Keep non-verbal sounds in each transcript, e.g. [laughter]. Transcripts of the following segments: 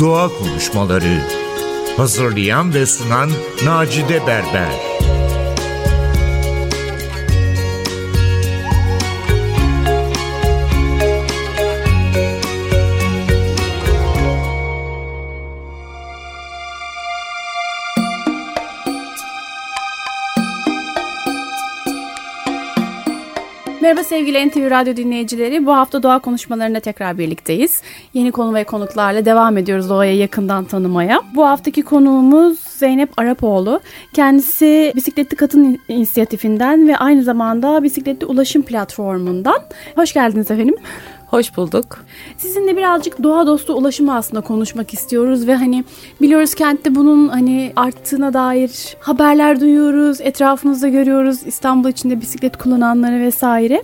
Doğa Konuşmaları. Hazırlayan ve sunan Macide Berber Merhaba sevgili NTV Radyo dinleyicileri. Bu hafta doğa konuşmalarında tekrar birlikteyiz. Yeni konu ve konuklarla devam ediyoruz doğaya yakından tanımaya. Bu haftaki konuğumuz Zeynep Arapoğlu. Kendisi Bisikletli Kadın İnisiyatifinden ve aynı zamanda Bisikletli Ulaşım Platformu'ndan. Hoş geldiniz efendim. Hoş bulduk. Sizinle birazcık doğa dostu ulaşımı aslında konuşmak istiyoruz ve hani biliyoruz kentte bunun hani arttığına dair haberler duyuyoruz, etrafımızda görüyoruz İstanbul içinde bisiklet kullananları vesaire.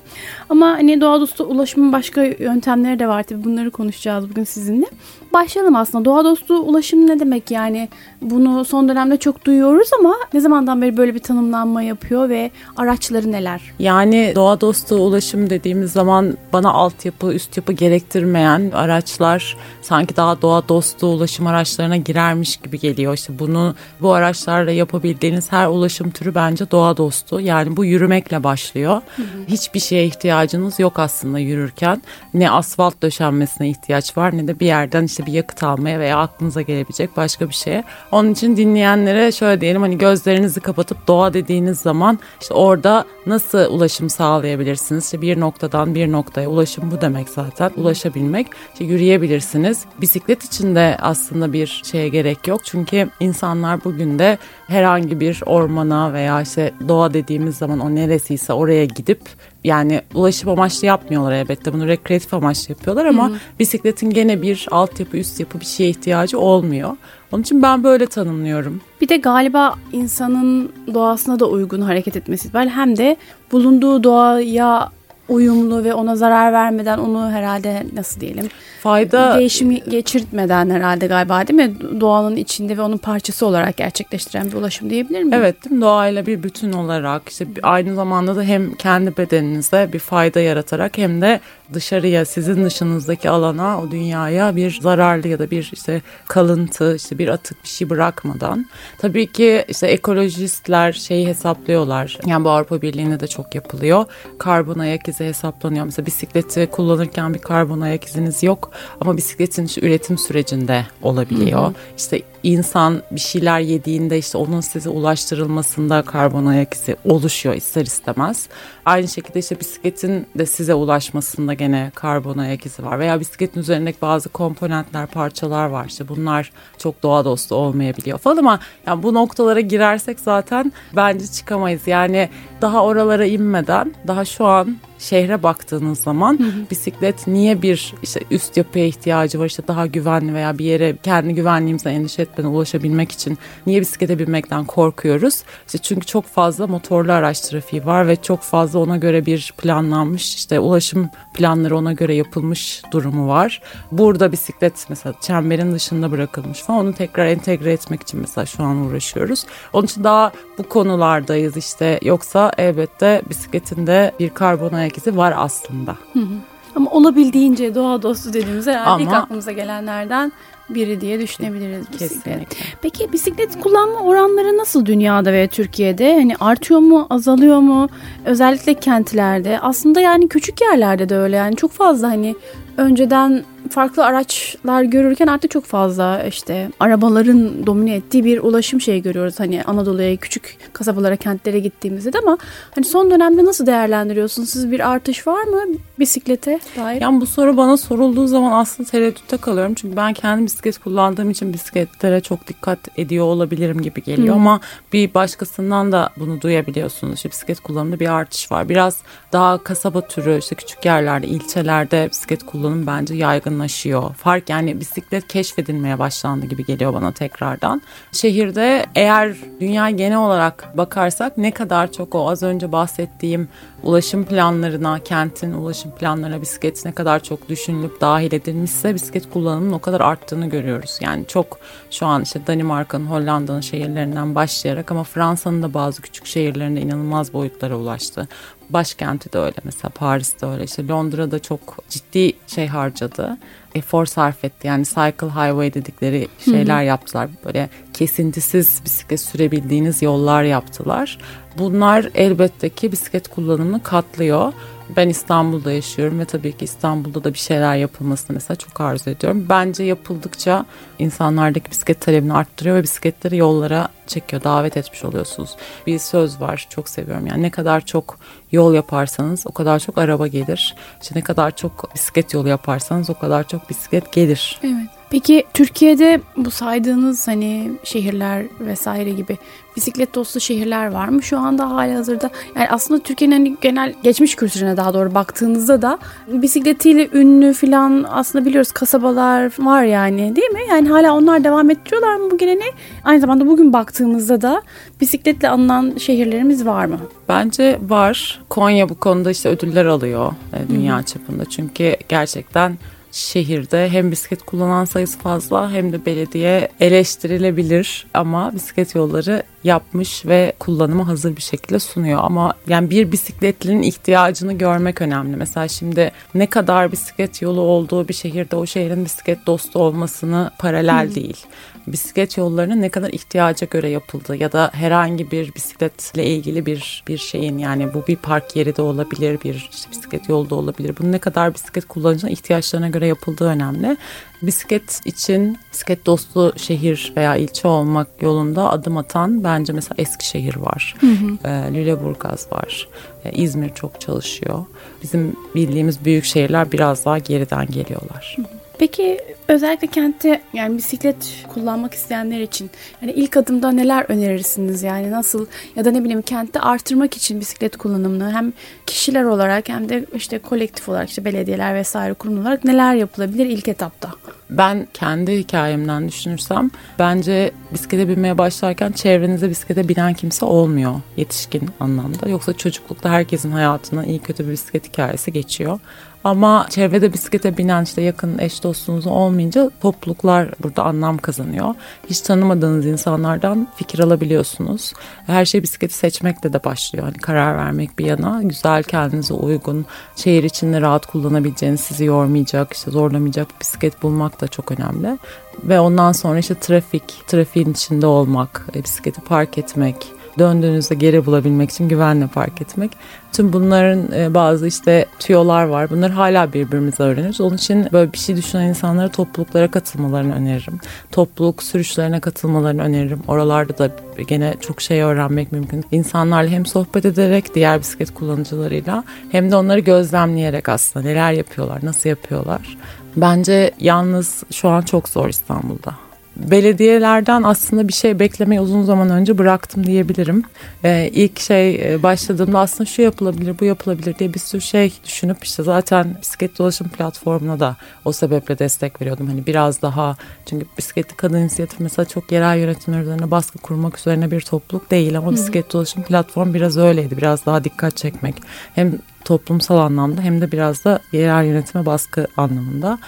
Ama hani doğa dostu ulaşımın başka yöntemleri de var tabii bunları konuşacağız bugün sizinle. Başlayalım aslında. Doğa dostu ulaşım ne demek yani? Bunu son dönemde çok duyuyoruz ama ne zamandan beri böyle bir tanımlanma yapıyor ve araçları neler? Yani doğa dostu ulaşım dediğimiz zaman bana altyapı, üst yapı gerektirmeyen araçlar sanki daha doğa dostu ulaşım araçlarına girermiş gibi geliyor. İşte bunu bu araçlarla yapabildiğiniz her ulaşım türü bence doğa dostu. Yani bu yürümekle başlıyor. Hı hı. Hiçbir şeye ihtiyacınız yok aslında yürürken. Ne asfalt döşenmesine ihtiyaç var ne de bir yerden işte bir yakıt almaya veya aklınıza gelebilecek başka bir şeye. Onun için dinleyenlere şöyle diyelim hani gözlerinizi kapatıp doğa dediğiniz zaman işte orada nasıl ulaşım sağlayabilirsiniz? İşte bir noktadan bir noktaya ulaşım bu demek zaten. Ulaşabilmek. İşte yürüyebilirsiniz. Bisiklet için de aslında bir şeye gerek yok. Çünkü insanlar bugün de herhangi bir ormana veya işte doğa dediğimiz zaman o neresiyse oraya gidip yani ulaşım amaçlı yapmıyorlar elbette bunu rekreatif amaçlı yapıyorlar ama Hı-hı. bisikletin gene bir altyapı üst yapı bir şeye ihtiyacı olmuyor. Onun için ben böyle tanımlıyorum. Bir de galiba insanın doğasına da uygun hareket etmesi var. Hem de bulunduğu doğaya uyumlu ve ona zarar vermeden onu herhalde nasıl diyelim fayda değişimi geçirtmeden herhalde galiba değil mi doğanın içinde ve onun parçası olarak gerçekleştiren bir ulaşım diyebilir miyim? Evet değil mi? doğayla bir bütün olarak işte aynı zamanda da hem kendi bedeninize bir fayda yaratarak hem de dışarıya sizin dışınızdaki alana o dünyaya bir zararlı ya da bir işte kalıntı işte bir atık bir şey bırakmadan. Tabii ki işte ekolojistler şeyi hesaplıyorlar. Yani bu Avrupa Birliği'nde de çok yapılıyor. Karbon ayak izi hesaplanıyor. Mesela bisikleti kullanırken bir karbon ayak iziniz yok ama bisikletin işte üretim sürecinde olabiliyor. Hı hı. işte insan bir şeyler yediğinde işte onun size ulaştırılmasında karbon ayak izi oluşuyor ister istemez. Aynı şekilde işte bisikletin de size ulaşmasında gene karbon ayak izi var. Veya bisikletin üzerindeki bazı komponentler, parçalar var. İşte bunlar çok doğa dostu olmayabiliyor falan ama yani bu noktalara girersek zaten bence çıkamayız. Yani daha oralara inmeden daha şu an şehre baktığınız zaman hı hı. bisiklet niye bir işte üst yapıya ihtiyacı var işte daha güvenli veya bir yere kendi güvenliğimize endişe etmeden ulaşabilmek için niye bisiklete binmekten korkuyoruz? İşte çünkü çok fazla motorlu araç trafiği var ve çok fazla ona göre bir planlanmış işte ulaşım planları ona göre yapılmış durumu var. Burada bisiklet mesela çemberin dışında bırakılmış falan onu tekrar entegre etmek için mesela şu an uğraşıyoruz. Onun için daha bu konulardayız işte yoksa elbette bisikletinde bir karbon izi var aslında. Hı hı. Ama olabildiğince doğa dostu dediğimiz herhalde Ama, ilk aklımıza gelenlerden biri diye düşünebiliriz bisiklet. Kesinlikle. Peki bisiklet kullanma oranları nasıl dünyada ve Türkiye'de? Hani artıyor mu, azalıyor mu? Özellikle kentlerde. Aslında yani küçük yerlerde de öyle yani çok fazla hani önceden farklı araçlar görürken artık çok fazla işte arabaların domine ettiği bir ulaşım şeyi görüyoruz. Hani Anadolu'ya küçük kasabalara, kentlere gittiğimizde de ama hani son dönemde nasıl değerlendiriyorsunuz? Siz bir artış var mı bisiklete dair? Yani bu soru bana sorulduğu zaman aslında tereddütte kalıyorum. Çünkü ben kendi bisiklet kullandığım için bisikletlere çok dikkat ediyor olabilirim gibi geliyor. Hmm. Ama bir başkasından da bunu duyabiliyorsunuz. İşte bisiklet kullanımında bir artış var. Biraz daha kasaba türü işte küçük yerlerde, ilçelerde bisiklet kullanım bence yaygın yaygınlaşıyor. Fark yani bisiklet keşfedilmeye başlandı gibi geliyor bana tekrardan. Şehirde eğer dünya genel olarak bakarsak ne kadar çok o az önce bahsettiğim ulaşım planlarına, kentin ulaşım planlarına bisiklet ne kadar çok düşünülüp dahil edilmişse bisiklet kullanımının o kadar arttığını görüyoruz. Yani çok şu an işte Danimarka'nın, Hollanda'nın şehirlerinden başlayarak ama Fransa'nın da bazı küçük şehirlerinde inanılmaz boyutlara ulaştı başkenti de öyle mesela Paris'te öyle işte Londra'da çok ciddi şey harcadı efor sarf etti. Yani cycle highway dedikleri şeyler Hı-hı. yaptılar. Böyle kesintisiz bisiklet sürebildiğiniz yollar yaptılar. Bunlar elbette ki bisiklet kullanımını katlıyor. Ben İstanbul'da yaşıyorum ve tabii ki İstanbul'da da bir şeyler yapılmasını mesela çok arzu ediyorum. Bence yapıldıkça insanlardaki bisiklet talebini arttırıyor ve bisikletleri yollara çekiyor, davet etmiş oluyorsunuz. Bir söz var, çok seviyorum. Yani ne kadar çok yol yaparsanız o kadar çok araba gelir. İşte ne kadar çok bisiklet yolu yaparsanız o kadar çok bisiklet gelir. Evet. Peki Türkiye'de bu saydığınız hani şehirler vesaire gibi bisiklet dostu şehirler var mı şu anda hali hazırda? Yani aslında Türkiye'nin hani genel geçmiş kültürüne daha doğru baktığınızda da bisikletiyle ünlü filan aslında biliyoruz kasabalar var yani değil mi? Yani hala onlar devam ettiriyorlar mı bu geleneği? Aynı zamanda bugün baktığımızda da bisikletle anılan şehirlerimiz var mı? Bence var. Konya bu konuda işte ödüller alıyor e, dünya hmm. çapında. Çünkü gerçekten şehirde hem bisiklet kullanan sayısı fazla hem de belediye eleştirilebilir ama bisiklet yolları yapmış ve kullanıma hazır bir şekilde sunuyor. Ama yani bir bisikletlinin ihtiyacını görmek önemli. Mesela şimdi ne kadar bisiklet yolu olduğu bir şehirde o şehrin bisiklet dostu olmasını paralel hmm. değil bisiklet yollarının ne kadar ihtiyaca göre yapıldığı ya da herhangi bir bisikletle ilgili bir bir şeyin yani bu bir park yeri de olabilir, bir işte bisiklet yolu da olabilir. Bunun ne kadar bisiklet kullanıcının ihtiyaçlarına göre yapıldığı önemli. Bisiklet için bisiklet dostu şehir veya ilçe olmak yolunda adım atan bence mesela Eskişehir var. Hı hı. E, Lüleburgaz var. E, İzmir çok çalışıyor. Bizim bildiğimiz büyük şehirler biraz daha geriden geliyorlar. Hı hı. Peki özellikle kentte yani bisiklet kullanmak isteyenler için yani ilk adımda neler önerirsiniz yani nasıl ya da ne bileyim kentte artırmak için bisiklet kullanımını hem kişiler olarak hem de işte kolektif olarak işte belediyeler vesaire kurum olarak neler yapılabilir ilk etapta? Ben kendi hikayemden düşünürsem bence bisiklete binmeye başlarken çevrenize bisiklete binen kimse olmuyor yetişkin anlamda. Yoksa çocuklukta herkesin hayatına iyi kötü bir bisiklet hikayesi geçiyor. Ama çevrede bisiklete binen işte yakın eş dostunuz olmayınca topluluklar burada anlam kazanıyor. Hiç tanımadığınız insanlardan fikir alabiliyorsunuz. Her şey bisikleti seçmekle de başlıyor. Hani karar vermek bir yana güzel kendinize uygun, şehir içinde rahat kullanabileceğiniz, sizi yormayacak, işte zorlamayacak bir bisiklet bulmak da çok önemli. Ve ondan sonra işte trafik, trafiğin içinde olmak, e, bisikleti park etmek, döndüğünüzde geri bulabilmek için güvenle park etmek. Tüm bunların e, bazı işte tüyolar var. Bunları hala birbirimize öğreniyoruz. Onun için böyle bir şey düşünen insanlara topluluklara katılmalarını öneririm. Topluluk sürüşlerine katılmalarını öneririm. Oralarda da gene çok şey öğrenmek mümkün. İnsanlarla hem sohbet ederek diğer bisiklet kullanıcılarıyla hem de onları gözlemleyerek aslında neler yapıyorlar, nasıl yapıyorlar. Bence yalnız şu an çok zor İstanbul'da belediyelerden aslında bir şey beklemeyi uzun zaman önce bıraktım diyebilirim. Ee, ilk şey e, başladığımda aslında şu yapılabilir, bu yapılabilir diye bir sürü şey düşünüp işte zaten bisiklet dolaşım platformuna da o sebeple destek veriyordum. Hani biraz daha çünkü bisikletli kadın inisiyatifi mesela çok yerel yönetimler üzerine baskı kurmak üzerine bir topluluk değil ama bisiklet dolaşım platform biraz öyleydi. Biraz daha dikkat çekmek. Hem toplumsal anlamda hem de biraz da yerel yönetime baskı anlamında.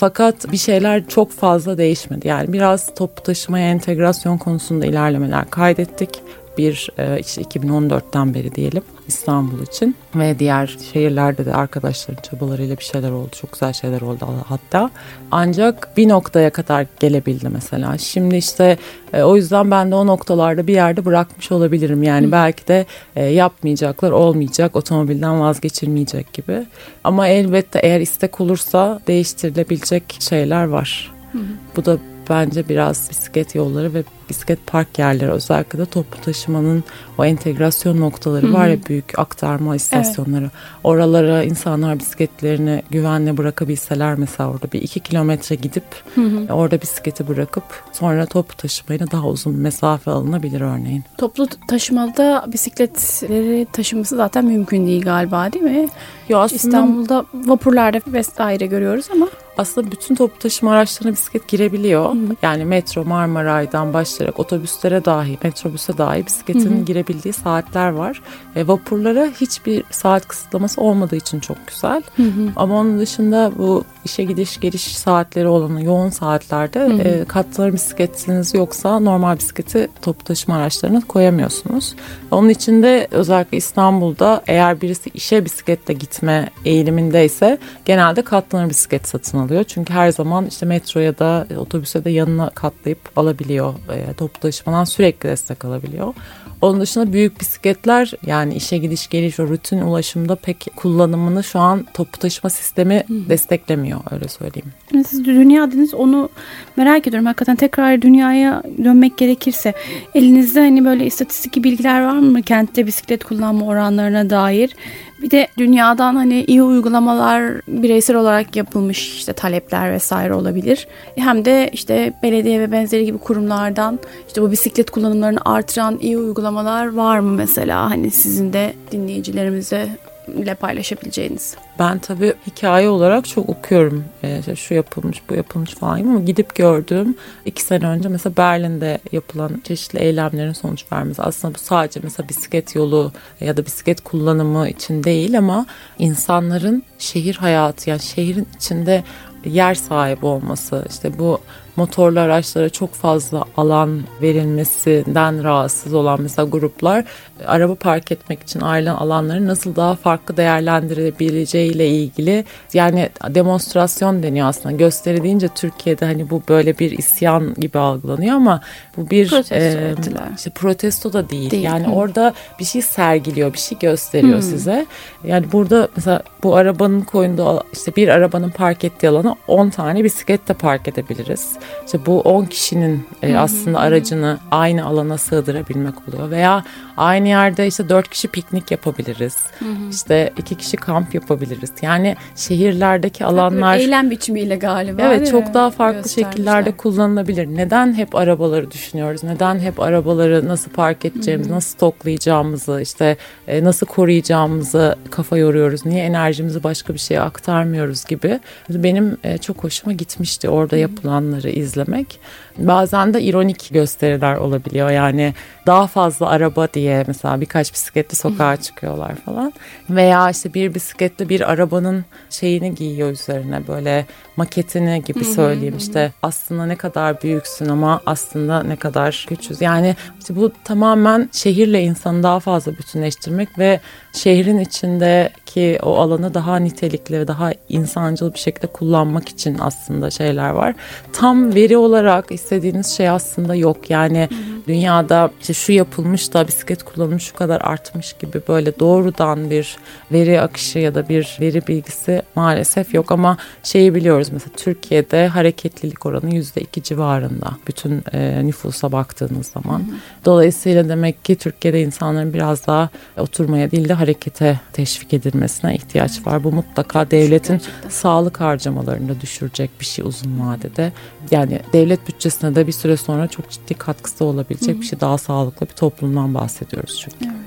Fakat bir şeyler çok fazla değişmedi. Yani biraz toplu taşımaya entegrasyon konusunda ilerlemeler kaydettik bir e, işte 2014'ten beri diyelim İstanbul için ve diğer şehirlerde de arkadaşların çabalarıyla bir şeyler oldu. Çok güzel şeyler oldu hatta. Ancak bir noktaya kadar gelebildi mesela. Şimdi işte e, o yüzden ben de o noktalarda bir yerde bırakmış olabilirim. Yani Hı. belki de e, yapmayacaklar olmayacak, otomobilden vazgeçilmeyecek gibi. Ama elbette eğer istek olursa değiştirilebilecek şeyler var. Hı hı. Bu da bence biraz bisiklet yolları ve bisiklet park yerleri özellikle de toplu taşımanın o entegrasyon noktaları Hı-hı. var ya büyük aktarma istasyonları. Evet. Oralara insanlar bisikletlerini güvenle bırakabilseler mesela orada bir iki kilometre gidip Hı-hı. orada bisikleti bırakıp sonra toplu taşımayla daha uzun mesafe alınabilir örneğin. Toplu taşımada bisikletleri taşıması zaten mümkün değil galiba değil mi? Yo, aslında, İstanbul'da vapurlarda vesaire görüyoruz ama aslında bütün toplu taşıma araçlarına bisiklet girebiliyor. Hı. Yani metro Marmaray'dan başlayıp başlayarak otobüslere dahi, metrobüse dahi bisikletin hı hı. girebildiği saatler var. E, vapurlara hiçbir saat kısıtlaması olmadığı için çok güzel. Hı hı. Ama onun dışında bu işe gidiş geliş saatleri olan yoğun saatlerde hı hı. E, katlanır bisikletiniz yoksa normal bisikleti toplu taşıma araçlarına koyamıyorsunuz. Onun için de özellikle İstanbul'da eğer birisi işe bisikletle gitme eğilimindeyse genelde katlanır bisiklet satın alıyor. Çünkü her zaman işte metro ya da otobüse de yanına katlayıp alabiliyor. E, toplu taşımadan sürekli destek alabiliyor. Onun dışında büyük bisikletler yani işe gidiş geliş o rutin ulaşımda pek kullanımını şu an toplu taşıma sistemi Hı. desteklemiyor öyle söyleyeyim. Siz dünya dediniz onu merak ediyorum. Hakikaten tekrar dünyaya dönmek gerekirse elinizde hani böyle istatistik bilgiler var mı kentte bisiklet kullanma oranlarına dair? Bir de dünyadan hani iyi uygulamalar bireysel olarak yapılmış işte talepler vesaire olabilir. Hem de işte belediye ve benzeri gibi kurumlardan işte bu bisiklet kullanımlarını artıran iyi uygulamalar var mı mesela hani sizin de dinleyicilerimize ile paylaşabileceğiniz? Ben tabii hikaye olarak çok okuyorum. Ee, şu yapılmış, bu yapılmış falan ama gidip gördüğüm iki sene önce mesela Berlin'de yapılan çeşitli eylemlerin sonuç vermesi. Aslında bu sadece mesela bisiklet yolu ya da bisiklet kullanımı için değil ama insanların şehir hayatı yani şehrin içinde yer sahibi olması işte bu motorlu araçlara çok fazla alan verilmesinden rahatsız olan mesela gruplar araba park etmek için ayrılan alanları nasıl daha farklı değerlendirebileceğiyle ilgili yani demonstrasyon deniyor aslında gösteri deyince Türkiye'de hani bu böyle bir isyan gibi algılanıyor ama bu bir protesto, e, işte protesto da değil, değil. yani Hı. orada bir şey sergiliyor bir şey gösteriyor Hı. size yani burada mesela bu arabanın koyduğu işte bir arabanın park ettiği alana 10 tane bisiklet de park edebiliriz işte bu 10 kişinin e, aslında aracını aynı alana sığdırabilmek oluyor veya aynı yerde işte 4 kişi piknik yapabiliriz. Hı hı. İşte 2 kişi kamp yapabiliriz. Yani şehirlerdeki alanlar eylem biçimiyle galiba. Evet, çok daha farklı şekillerde kullanılabilir. Neden hep arabaları düşünüyoruz? Neden hep arabaları nasıl park edeceğimiz, hı hı. nasıl stoklayacağımızı, işte e, nasıl koruyacağımızı kafa yoruyoruz? Niye enerjimizi başka bir şeye aktarmıyoruz gibi. Benim e, çok hoşuma gitmişti orada yapılanları izlemek. Bazen de ironik gösteriler olabiliyor. Yani daha fazla araba diye mesela birkaç bisikletli sokağa [laughs] çıkıyorlar falan. Veya işte bir bisikletli bir arabanın şeyini giyiyor üzerine böyle maketini gibi söyleyeyim işte aslında ne kadar büyüksün ama aslında ne kadar küçüz. Yani işte bu tamamen şehirle insanı daha fazla bütünleştirmek ve şehrin içindeki o alanı daha nitelikli ve daha insancıl bir şekilde kullanmak için aslında şeyler var. Tam veri olarak istediğiniz şey aslında yok. Yani hı hı. dünyada işte şu yapılmış da bisiklet kullanımı şu kadar artmış gibi böyle doğrudan bir veri akışı ya da bir veri bilgisi maalesef yok ama şeyi biliyoruz mesela Türkiye'de hareketlilik oranı yüzde iki civarında bütün e, nüfusa baktığınız zaman. Hı hı. Dolayısıyla demek ki Türkiye'de insanların biraz daha oturmaya değil de harekete teşvik edilmesine ihtiyaç evet. var. Bu mutlaka devletin Gerçekten. sağlık harcamalarını da düşürecek bir şey uzun vadede. Yani devlet bütçesine de bir süre sonra çok ciddi katkısı olabilecek Hı-hı. bir şey daha sağlıklı bir toplumdan bahsediyoruz çünkü. Evet.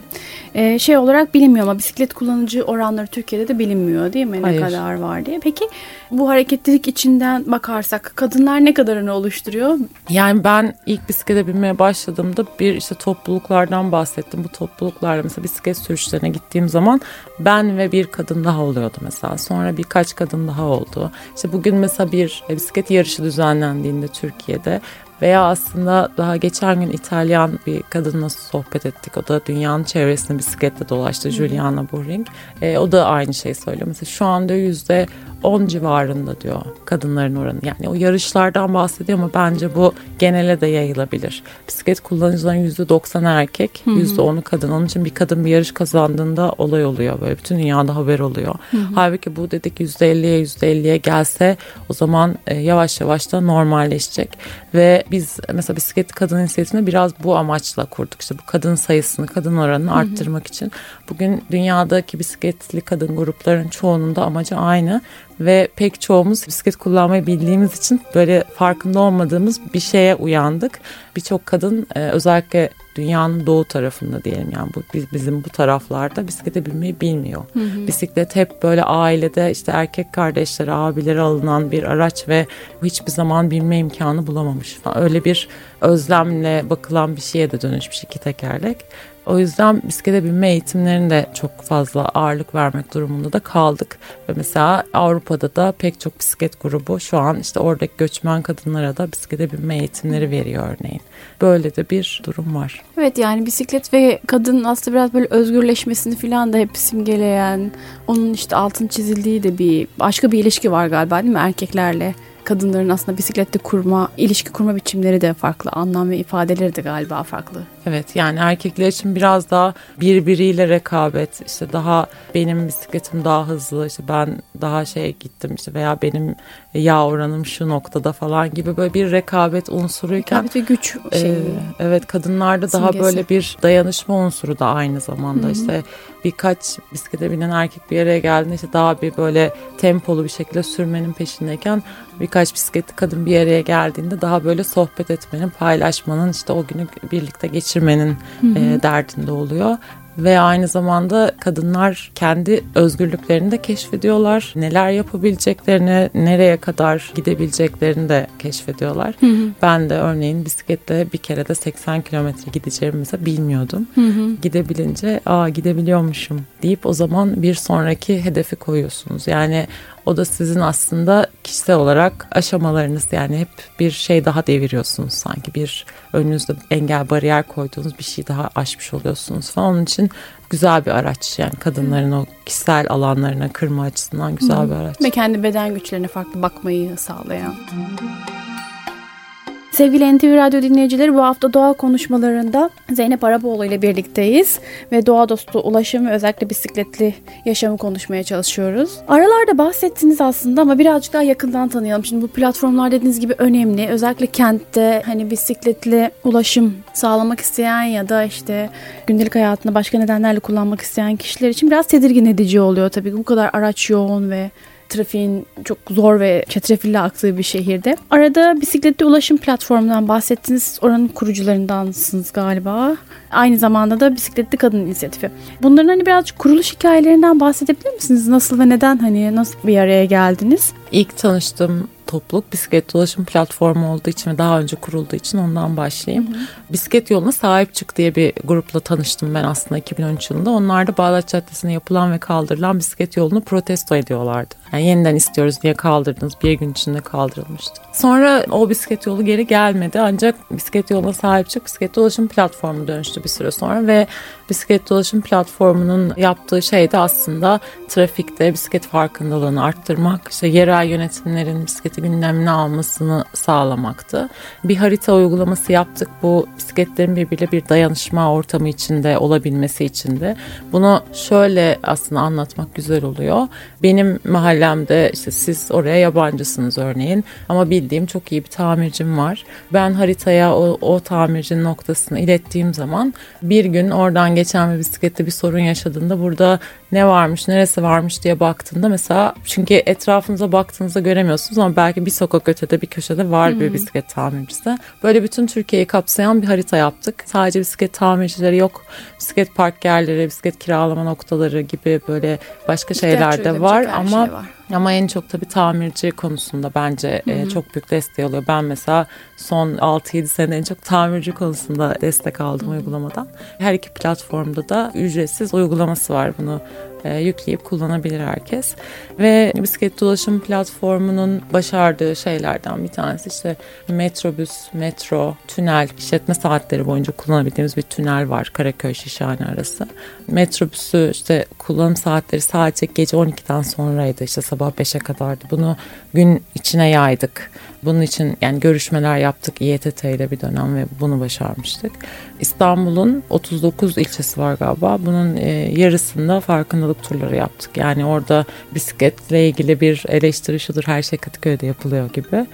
Ee, şey olarak bilinmiyor ama bisiklet kullanıcı oranları Türkiye'de de bilinmiyor değil mi? Ne Hayır. kadar var diye. Peki bu hareketlilik içinden bakarsak kadınlar ne kadarını oluşturuyor? Yani ben ilk bisiklete binmeye başladığımda bir işte topluluklardan bahsettim. Bu topluluklarla mesela bisiklet sürüşlerine gittiğim zaman ben ve bir kadın daha oluyordu mesela. Sonra birkaç kadın daha oldu. İşte bugün mesela bir bisiklet yarışı düzenlendiğinde Türkiye'de veya aslında daha geçen gün İtalyan bir kadınla sohbet ettik. O da dünyanın çevresinde bisikletle dolaştı. Juliana Boring. E, o da aynı şeyi söylüyor. Mesela şu anda yüzde 10 civarında diyor kadınların oranı. Yani o yarışlardan bahsediyor ama bence bu genele de yayılabilir. Bisiklet kullanıcıların %90 erkek, %10'u kadın. Onun için bir kadın bir yarış kazandığında olay oluyor. Böyle bütün dünyada haber oluyor. Hı hı. Halbuki bu dedik %50'ye %50'ye gelse o zaman e, yavaş yavaş da normalleşecek. Ve biz mesela bisiklet kadın inisiyatifini biraz bu amaçla kurduk. İşte bu kadın sayısını, kadın oranını hı hı. arttırmak için. Bugün dünyadaki bisikletli kadın grupların çoğunun da amacı aynı ve pek çoğumuz bisiklet kullanmayı bildiğimiz için böyle farkında olmadığımız bir şeye uyandık. Birçok kadın e, özellikle dünyanın doğu tarafında diyelim yani bu bizim bu taraflarda bisiklete binmeyi bilmiyor. Hı hı. Bisiklet hep böyle ailede işte erkek kardeşleri, abileri alınan bir araç ve hiçbir zaman binme imkanı bulamamış. Öyle bir özlemle bakılan bir şeye de dönüşmüş iki tekerlek. O yüzden bisiklete binme eğitimlerine de çok fazla ağırlık vermek durumunda da kaldık. Ve mesela Avrupa'da da pek çok bisiklet grubu şu an işte oradaki göçmen kadınlara da bisiklete binme eğitimleri veriyor örneğin. Böyle de bir durum var. Evet yani bisiklet ve kadın aslında biraz böyle özgürleşmesini falan da hep simgeleyen, onun işte altın çizildiği de bir başka bir ilişki var galiba değil mi erkeklerle? Kadınların aslında bisiklette kurma, ilişki kurma biçimleri de farklı. Anlam ve ifadeleri de galiba farklı. Evet yani erkekler için biraz daha birbiriyle rekabet işte daha benim bisikletim daha hızlı işte ben daha şey gittim işte veya benim yağ oranım şu noktada falan gibi böyle bir rekabet unsuruyken rekabet ve güç şey. E, evet kadınlarda simgesi. daha böyle bir dayanışma unsuru da aynı zamanda Hı-hı. işte birkaç bisiklete binen erkek bir yere geldiğinde işte daha bir böyle tempolu bir şekilde sürmenin peşindeyken birkaç bisikletli kadın bir araya geldiğinde daha böyle sohbet etmenin, paylaşmanın işte o günü birlikte geçirmenin E, derdinde oluyor ve aynı zamanda kadınlar kendi özgürlüklerini de keşfediyorlar. Neler yapabileceklerini, nereye kadar gidebileceklerini de keşfediyorlar. Hı hı. Ben de örneğin bisiklette bir kere de 80 kilometre gideceğimi mesela bilmiyordum. Hı hı. Gidebilince aa gidebiliyormuşum deyip o zaman bir sonraki hedefi koyuyorsunuz. Yani o da sizin aslında kişisel olarak aşamalarınız yani hep bir şey daha deviriyorsunuz sanki bir önünüzde engel bariyer koyduğunuz bir şey daha aşmış oluyorsunuz falan. Onun için güzel bir araç yani kadınların o kişisel alanlarına kırma açısından güzel bir araç. Ve kendi beden güçlerine farklı bakmayı sağlayan. Sevgili NTV Radyo dinleyicileri bu hafta doğa konuşmalarında Zeynep Araboğlu ile birlikteyiz ve doğa dostu ulaşım ve özellikle bisikletli yaşamı konuşmaya çalışıyoruz. Aralarda bahsettiniz aslında ama birazcık daha yakından tanıyalım. Şimdi bu platformlar dediğiniz gibi önemli. Özellikle kentte hani bisikletli ulaşım sağlamak isteyen ya da işte gündelik hayatında başka nedenlerle kullanmak isteyen kişiler için biraz tedirgin edici oluyor tabii. Bu kadar araç yoğun ve trafiğin çok zor ve çetrefilli aktığı bir şehirde. Arada bisikletli ulaşım platformundan bahsettiniz. Oranın kurucularındansınız galiba. Aynı zamanda da bisikletli kadın inisiyatifi. Bunların hani birazcık kuruluş hikayelerinden bahsedebilir misiniz? Nasıl ve neden hani nasıl bir araya geldiniz? İlk tanıştığım topluluk bisiklet ulaşım platformu olduğu için ve daha önce kurulduğu için ondan başlayayım. Hı hı. Bisiklet yoluna sahip çık diye bir grupla tanıştım ben aslında 2013 yılında. Onlar da Bağdat Caddesi'ne yapılan ve kaldırılan bisiklet yolunu protesto ediyorlardı. Yani yeniden istiyoruz diye kaldırdınız. Bir gün içinde kaldırılmıştı. Sonra o bisiklet yolu geri gelmedi ancak bisiklet yoluna sahip çık bisiklet ulaşım platformu dönüştü bir süre sonra ve bisiklet ulaşım platformunun yaptığı şey de aslında trafikte bisiklet farkındalığını arttırmak, işte yerel yönetimlerin bisikleti gündemine almasını sağlamaktı. Bir harita uygulaması yaptık bu bisikletlerin birbiriyle bir dayanışma ortamı içinde olabilmesi için de. Bunu şöyle aslında anlatmak güzel oluyor. Benim mahallemde işte siz oraya yabancısınız örneğin ama bildiğim çok iyi bir tamircim var. Ben haritaya o, o tamircinin noktasını ilettiğim zaman bir gün oradan geçen bir bisiklette bir sorun yaşadığında burada ne varmış, neresi varmış diye baktığında mesela çünkü etrafınıza baktığınızda göremiyorsunuz ama belki bir sokak ötede bir köşede var hmm. bir bisiklet tamircisi. Böyle bütün Türkiye'yi kapsayan bir harita yaptık. Sadece bisiklet tamircileri yok. Bisiklet park yerleri, bisiklet kiralama noktaları gibi böyle başka şeyler de var ama şey var. Ama en çok tabii tamirci konusunda bence e, çok büyük destek oluyor. Ben mesela son 6-7 sene en çok tamirci konusunda destek aldım Hı-hı. uygulamadan. Her iki platformda da ücretsiz uygulaması var. Bunu e, yükleyip kullanabilir herkes. Ve bisiklet ulaşım platformunun başardığı şeylerden bir tanesi işte metrobüs, metro, tünel işletme saatleri boyunca kullanabildiğimiz bir tünel var Karaköy Şişhane arası. Metrobüsü işte kullanım saatleri sadece gece 12'den sonraydı işte sabah 5'e kadardı. Bunu gün içine yaydık Bunun için yani görüşmeler yaptık İETT ile bir dönem ve bunu başarmıştık. İstanbul'un 39 ilçesi var galiba. Bunun e, yarısında farkındalık turları yaptık. Yani orada bisikletle ilgili bir eleştiri şudur her şey Kadıköy'de yapılıyor gibi.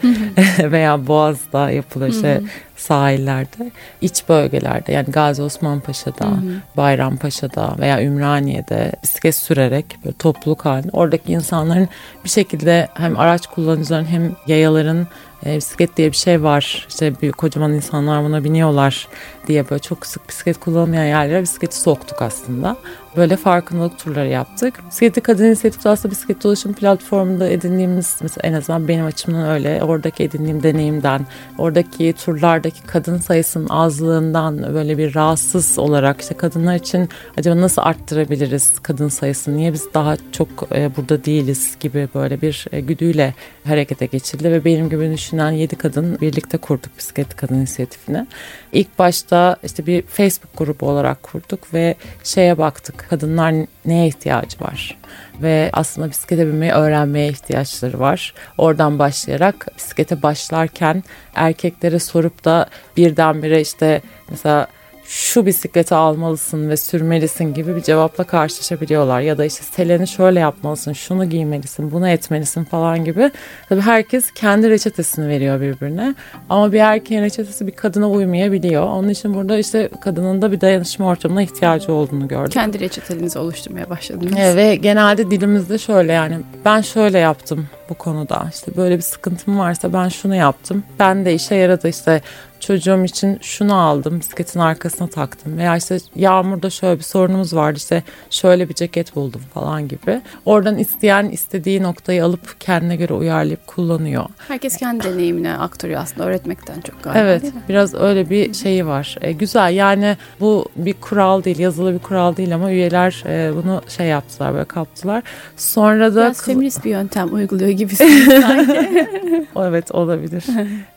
[laughs] Veya Boğaz'da yapılıyor işte sahillerde. iç bölgelerde yani Gazi Osman Paşa'da, Bayrampaşa'da veya Ümraniye'de bisiklet sürerek böyle topluluk halinde oradaki insanların bir şekilde hem araç kullanıcıların hem yayaların e, bisiklet diye bir şey var. İşte büyük kocaman insanlar buna biniyorlar diye böyle çok sık bisiklet kullanmayan yerlere bisikleti soktuk aslında. Böyle farkındalık turları yaptık. Bisikleti Kadın İnisiyatifi aslında bisiklet dolaşım platformunda edindiğimiz mesela en azından benim açımdan öyle. Oradaki edindiğim deneyimden, oradaki turlardaki kadın sayısının azlığından böyle bir rahatsız olarak işte kadınlar için acaba nasıl arttırabiliriz kadın sayısını? Niye biz daha çok e, burada değiliz gibi böyle bir e, güdüyle harekete geçildi ve benim gibi düşünen 7 kadın birlikte kurduk bisiklet kadın inisiyatifini. İlk başta işte bir Facebook grubu olarak kurduk ve şeye baktık kadınlar neye ihtiyacı var ve aslında bisiklete binmeyi öğrenmeye ihtiyaçları var. Oradan başlayarak bisiklete başlarken erkeklere sorup da birdenbire işte mesela şu bisikleti almalısın ve sürmelisin gibi bir cevapla karşılaşabiliyorlar. Ya da işte Selen'i şöyle yapmalısın, şunu giymelisin, bunu etmelisin falan gibi. Tabii herkes kendi reçetesini veriyor birbirine. Ama bir erkeğin reçetesi bir kadına uymayabiliyor. Onun için burada işte kadının da bir dayanışma ortamına ihtiyacı olduğunu gördüm. Kendi reçetenizi oluşturmaya başladınız. Evet, ve genelde dilimizde şöyle yani ben şöyle yaptım bu konuda. İşte böyle bir sıkıntım varsa ben şunu yaptım. Ben de işe yaradı işte çocuğum için şunu aldım bisikletin arkasına taktım veya işte yağmurda şöyle bir sorunumuz vardı işte şöyle bir ceket buldum falan gibi. Oradan isteyen istediği noktayı alıp kendine göre uyarlayıp kullanıyor. Herkes kendi deneyimine aktarıyor aslında öğretmekten çok galiba Evet biraz öyle bir şeyi var. E, güzel yani bu bir kural değil yazılı bir kural değil ama üyeler e, bunu şey yaptılar böyle kaptılar. Sonra da... Biraz feminist bir yöntem uyguluyor [laughs] gibisin sanki. evet olabilir.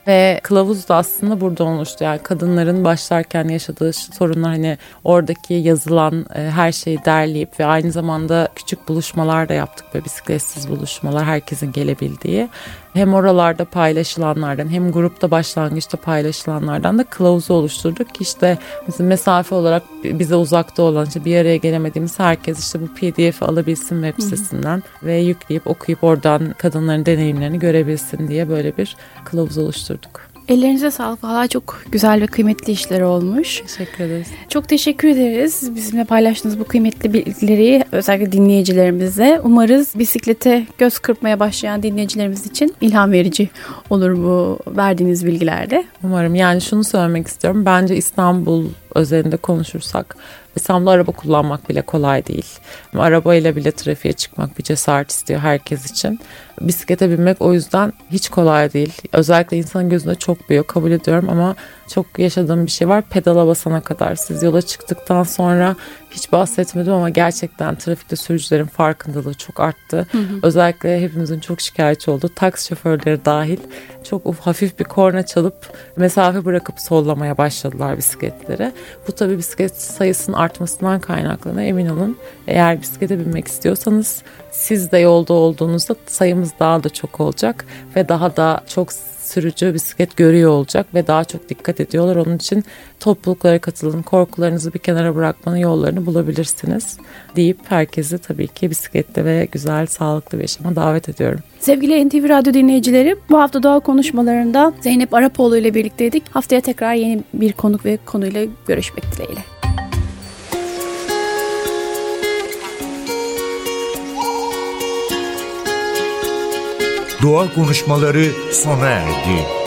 Ve kılavuz da aslında burada oluştu. Yani kadınların başlarken yaşadığı sorunlar hani oradaki yazılan e, her şeyi derleyip ve aynı zamanda küçük buluşmalar da yaptık. Böyle bisikletsiz buluşmalar herkesin gelebildiği hem oralarda paylaşılanlardan hem grupta başlangıçta paylaşılanlardan da kılavuzu oluşturduk işte mesela mesafe olarak bize uzakta olan işte bir araya gelemediğimiz herkes işte bu pdf'i alabilsin web sitesinden Hı-hı. ve yükleyip okuyup oradan kadınların deneyimlerini görebilsin diye böyle bir kılavuz oluşturduk. Ellerinize sağlık. Valla çok güzel ve kıymetli işler olmuş. Teşekkür ederiz. Çok teşekkür ederiz. Bizimle paylaştığınız bu kıymetli bilgileri özellikle dinleyicilerimize. Umarız bisiklete göz kırpmaya başlayan dinleyicilerimiz için ilham verici olur bu verdiğiniz bilgilerde. Umarım. Yani şunu söylemek istiyorum. Bence İstanbul özelinde konuşursak İstanbul'da araba kullanmak bile kolay değil. Arabayla bile trafiğe çıkmak bir cesaret istiyor herkes için. Bisiklete binmek o yüzden hiç kolay değil. Özellikle insanın gözünde çok büyük kabul ediyorum ama çok yaşadığım bir şey var. Pedala basana kadar siz yola çıktıktan sonra hiç bahsetmedim ama gerçekten trafikte sürücülerin farkındalığı çok arttı. Hı hı. Özellikle hepimizin çok şikayetçi olduğu taksi şoförleri dahil çok hafif bir korna çalıp mesafe bırakıp sollamaya başladılar bisikletleri. Bu tabii bisiklet sayısının artmasından kaynaklanıyor. Emin olun eğer bisiklete binmek istiyorsanız siz de yolda olduğunuzda sayımız daha da çok olacak ve daha da çok sürücü bisiklet görüyor olacak ve daha çok dikkat ediyorlar. Onun için topluluklara katılın, korkularınızı bir kenara bırakmanın yollarını bulabilirsiniz deyip herkesi tabii ki bisiklette ve güzel, sağlıklı bir yaşama davet ediyorum. Sevgili NTV Radyo dinleyicileri bu hafta doğa konuşmalarında Zeynep Arapoğlu ile birlikteydik. Haftaya tekrar yeni bir konuk ve konuyla görüşmek dileğiyle. Doğa konuşmaları sona erdi.